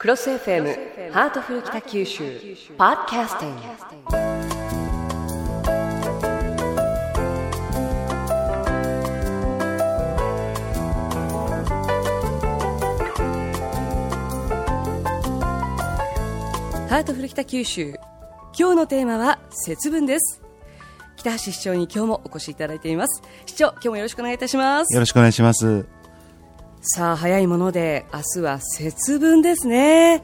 CROSS FM ハートフル北九州ポッドキャスティング。ハートフル北九州今日のテーマは節分です。北橋市長に今日もお越しいただいています。市長今日もよろしくお願いいたします。よろしくお願いします。さあ早いもので明日は節分ですね。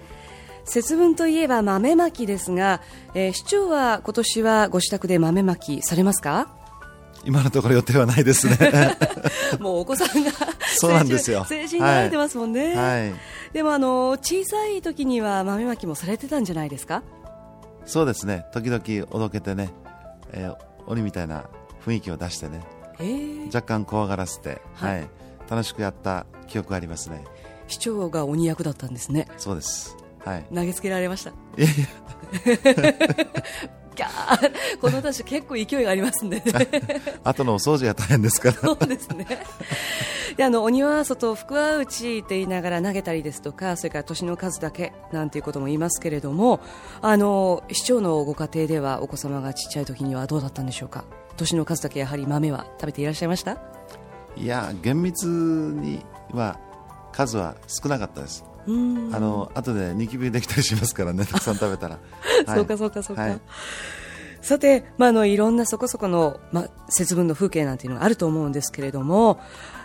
節分といえば豆まきですが、えー市長は今年はご自宅で豆まきされますか？今のところ予定はないですね。もうお子さんが そうなんですよ。成人になられてますもんね、はい。でもあの小さい時には豆まきもされてたんじゃないですか？そうですね。時々おどけてね、えー鬼みたいな雰囲気を出してね、えー、若干怖がらせて、ははいい、楽しくやった記憶がありますね。市長が鬼役だったんですねそうです。はい。投げつけられましたいやい ギャーこの私結構勢いがありますんでねや、後のお掃除が大変ですから。そうですね。で、あの、鬼は外、福は内って言いながら投げたりですとか、それから年の数だけなんていうことも言いますけれども、あの、市長のご家庭ではお子様がちっちゃい時にはどうだったんでしょうか？年の数だけやはり豆は食べていらっしゃいました？いや、厳密には数は少なかったです。あの、後でニキビできたりしますからね、たくさん食べたら。はいそうかそうかそうか。はいさて、まあ、あのいろんなそこそこの、まあ、節分の風景なんていうのがあると思うんですけれども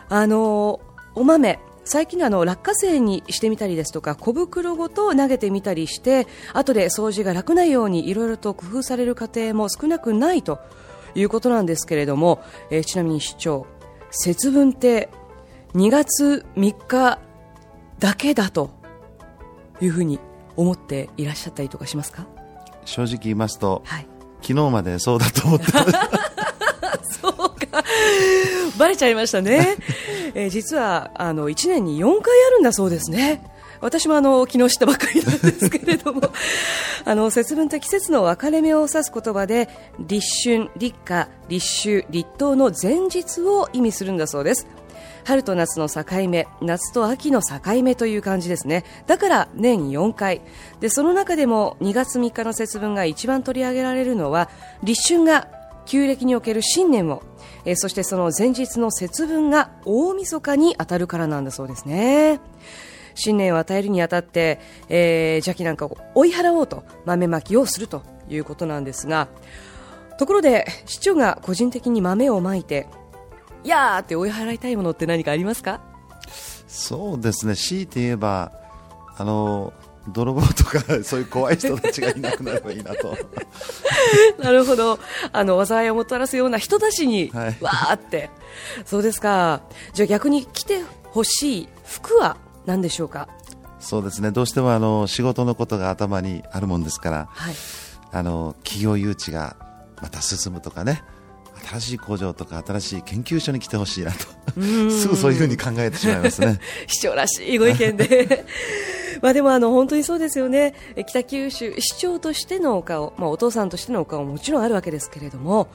あのお豆最近のあの落花生にしてみたりですとか小袋ごと投げてみたりして後で掃除が楽なようにいろいろと工夫される家庭も少なくないということなんですけれども、えーちなみに市長節分って2月3日だけだというふうに思っていらっしゃったりとかしますか？正直言いますと、はい昨日までそうだと思ってた そうか。バレちゃいましたね。えー実は、あの、1年に4回あるんだそうですね。私もあの、昨日知ったばっかりなんですけれども、あの、節分って季節の分かれ目を指す言葉で、立春、立夏、立秋、立冬の前日を意味するんだそうです。春と夏の境目、夏と秋の境目という感じですね。だから年4回。で、その中でも2月3日の節分が一番取り上げられるのは、立春が旧暦における新年を、えそしてその前日の節分が大晦日に当たるからなんだそうですね。新年を与えるにあたって、えー邪気なんかを追い払おうと豆まきをするということなんですが、ところで市長が個人的に豆をまいて、いやーって追い払いたいものって何かありますか？そうですね、強いて言えば、あの泥棒とか そういう怖い人たちがいなくなればいいなと、なるほど。あの、災いをもたらすような人たちに、はいわーって。そうですか。じゃあ逆に着てほしい服は何でしょうか？そうですね、どうしてもあの仕事のことが頭にあるもんですから、はい。あの企業誘致がまた進むとかね、新しい工場とか新しい研究所に来てほしいなと、すぐそういうふうに考えてしまいますね。市長らしいご意見で。まあでもあの本当にそうですよね。え北九州市長としてのお顔、まあお父さんとしてのお顔ももちろんあるわけですけれども、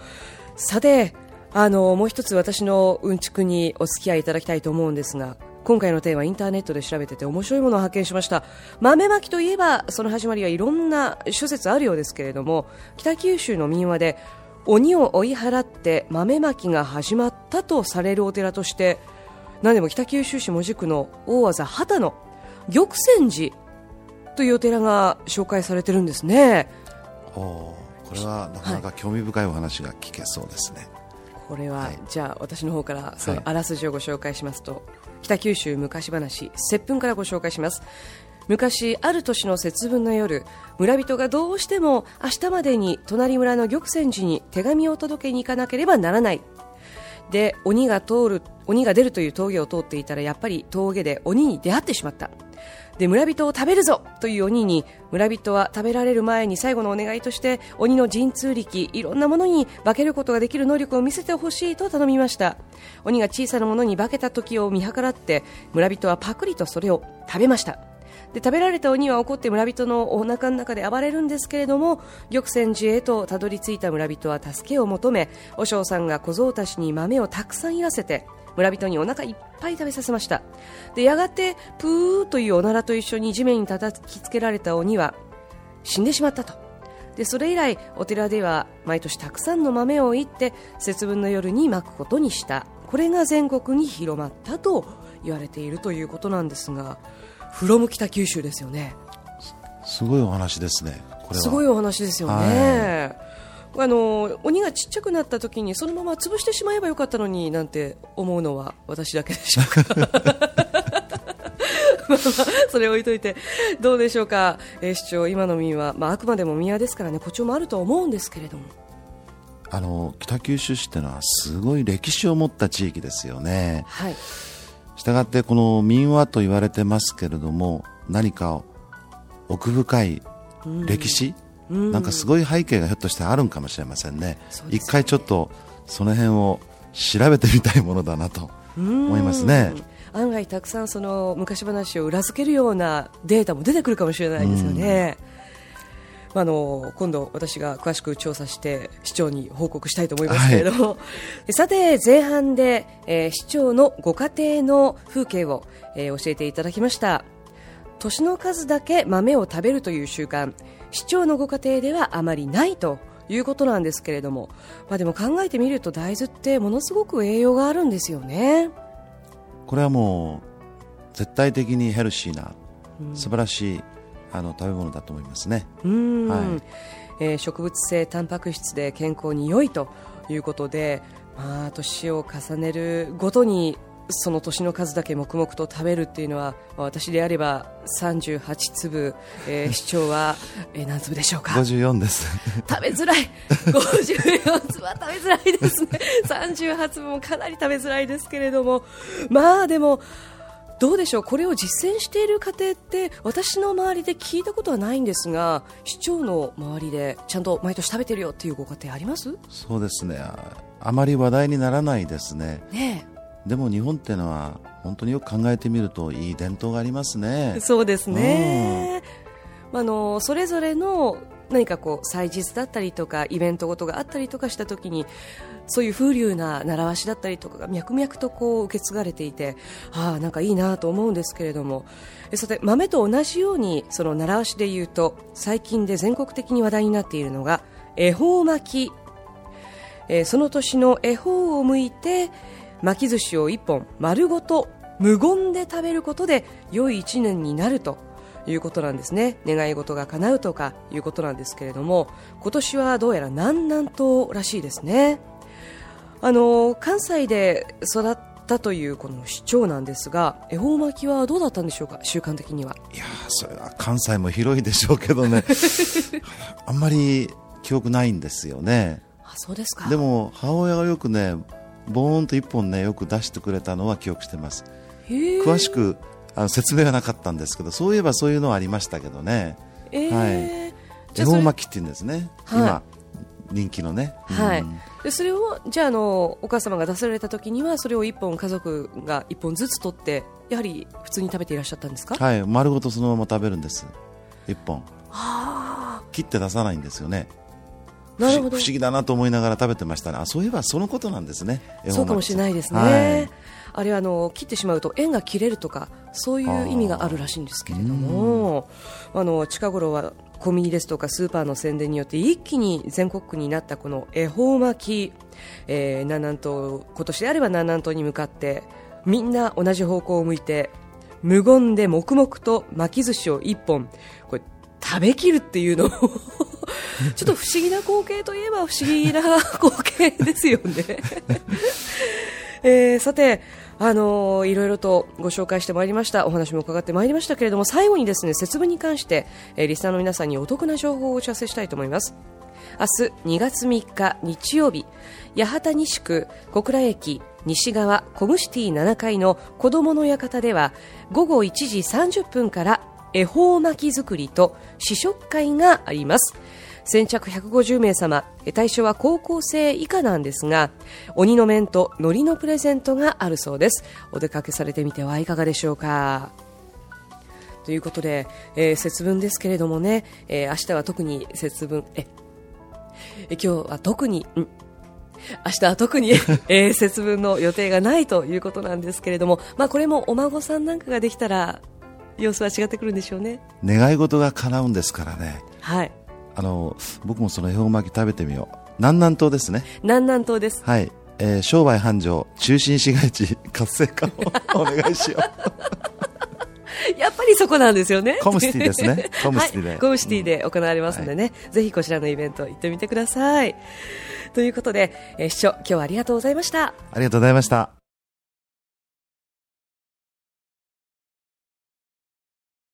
さて、あのもう一つ私のうんちくにお付き合いいただきたいと思うんですが、今回のテーマインターネットで調べてて面白いものを発見しました。豆まきといえばその始まりはいろんな諸説あるようですけれども、北九州の民話で鬼を追い払って豆まきが始まったとされるお寺として、何でも北九州市門司区の大技畑の玉泉寺というお寺が紹介されてるんですね。おーこれはなかなか興味深いお話が聞けそうですね。これは、はいじゃあ私の方からそのはいあらすじをご紹介しますと、北九州昔話接吻からご紹介します。昔ある年の節分の夜村人がどうしても明日までに隣村の玉泉寺に手紙を届けに行かなければならない。で鬼が通る鬼が出るという峠を通っていたらやっぱり峠で鬼に出会ってしまった。で村人を食べるぞという鬼に村人は食べられる前に最後のお願いとして鬼の神通力いろんなものに化けることができる能力を見せてほしいと頼みました。鬼が小さなものに化けた時を見計らって村人はパクリとそれを食べました。で食べられた鬼は怒って村人のお腹の中で暴れるんですけれども玉泉寺へとたどり着いた村人は助けを求め和尚さんが小僧たちに豆をたくさんいらせて村人にお腹いっぱい食べさせました。でやがてプーというおならと一緒に地面に叩きつけられた鬼は死んでしまったと。でそれ以来お寺では毎年たくさんの豆をいって節分の夜にまくことにした。これが全国に広まったと言われているということなんですがフロム北九州ですよね。すごいお話ですねこれは。すごいお話ですよね、あの鬼がちっちゃくなった時にそのまま潰してしまえばよかったのになんて思うのは私だけでしょうか。まあまあそれ置いといてどうでしょうか、えー市長今の民は、まあ、あくまでも宮ですからね。誇張もあると思うんですけれども。あの北九州市ってのはすごい歴史を持った地域ですよね。はい。したがってこの民話と言われてますけれども何か奥深い歴史、なんかすごい背景がひょっとしてあるんかもしれませんね。ね。一回ちょっとその辺を調べてみたいものだなと思いますね。うん案外たくさんその昔話を裏付けるようなデータも出てくるかもしれないですよね。まああの今度、私が詳しく調査して市長に報告したいと思いますけれども、さて前半で、えー市長のご家庭の風景を、えー教えていただきました年の数だけ豆を食べるという習慣。市長のご家庭ではあまりないということなんですけれども、まあ、でも考えてみると大豆ってものすごく栄養があるんですよね。これはもう絶対的にヘルシーな素晴らしいあの食べ物だと思いますね。うん。はい。えー植物性タンパク質で健康に良いということで、まあ、年を重ねるごとにその年の数だけ黙々と食べるっていうのは、まあ私であれば38粒、えー、市長は、えー何粒でしょうか？54です。食べづらい。54粒は食べづらいですね。38粒もかなり食べづらいですけれども。まあでもどうでしょう？これを実践している家庭って私の周りで聞いたことはないんですが市長の周りでちゃんと毎年食べてるよっていうご家庭あります？そうですね。ああまり話題にならないですね。ねでも日本っていうのは本当によく考えてみるといい伝統がありますね。えそうですね。あのそれぞれの何かこう祭日だったりとかイベントごとがあったりとかした時にそういう風流な習わしだったりとかが脈々とこう受け継がれていてああなんかいいなと思うんですけれども。えさて豆と同じようにその習わしで言うと最近で全国的に話題になっているのが恵方巻き。えーその年の恵方を剥いて巻き寿司を1本丸ごと無言で食べることで良い1年になるということなんですね。願い事が叶うとかいうことなんですけれども今年はどうやら南南東らしいですね。あの関西で育ったというこの市長なんですが恵方巻きはどうだったんでしょうか習慣的には。いやーそれは関西も広いでしょうけどね。あんまり記憶ないんですよね。あそうですか。でも母親がよくねボーンと一本ねよく出してくれたのは記憶してます。詳しくあの説明はなかったんですけどそういえばそういうのはありましたけどね。えー。はい。巻きって言うんですね、はい。今人気のね、はい。うん。でそれをじゃああのお母様が出された時にはそれを1本家族が1本ずつ取ってやはり普通に食べていらっしゃったんですか、はい。丸ごとそのまま食べるんです。一本。切って出さないんですよね不思不思議だなと思いながら食べてましたね。あそういえばそのことなんですね。そうかもしれないですね、はい。あれはあの切ってしまうと縁が切れるとかそういう意味があるらしいんですけれども。あの近頃はコンビニですとかスーパーの宣伝によって一気に全国区になったこの恵方巻き、えー、南南東今年であれば南南東に向かってみんな同じ方向を向いて無言で黙々と巻き寿司を一本これ食べきるっていうのも ちょっと不思議な光景といえば不思議な光景ですよね。えーさて、あのーいろいろとご紹介してまいりました。お話も伺ってまいりましたけれども最後にですね節分に関して、えーリスナーの皆さんにお得な情報をお知らせしたいと思います。明日2月3日日曜日八幡西区小倉駅西側コムシティ7階の子どもの館では午後1時30分から恵方巻き作りと試食会があります先着150名様。え対象は高校生以下なんですが鬼の面と海苔のプレゼントがあるそうです。お出かけされてみてはいかがでしょうか。ということで、えー節分ですけれどもね、えー明日は特に節分ええ今日は特にん？明日は特に、えー、節分の予定がないということなんですけれども、まあ、これもお孫さんなんかができたら様子は違ってくるんでしょうね。願い事が叶うんですからね。はいあの僕もその恵方巻き食べてみよう。南南東ですね。南南東です。はい、えー商売繁盛中心市街地活性化を お願いしよう。やっぱりそこなんですよね。コムシティですね。コムシティで。はい、コムシティで行われますのでね、ぜひこちらのイベント行ってみてください。ということで、えー、視聴今日はありがとうございました。ありがとうございました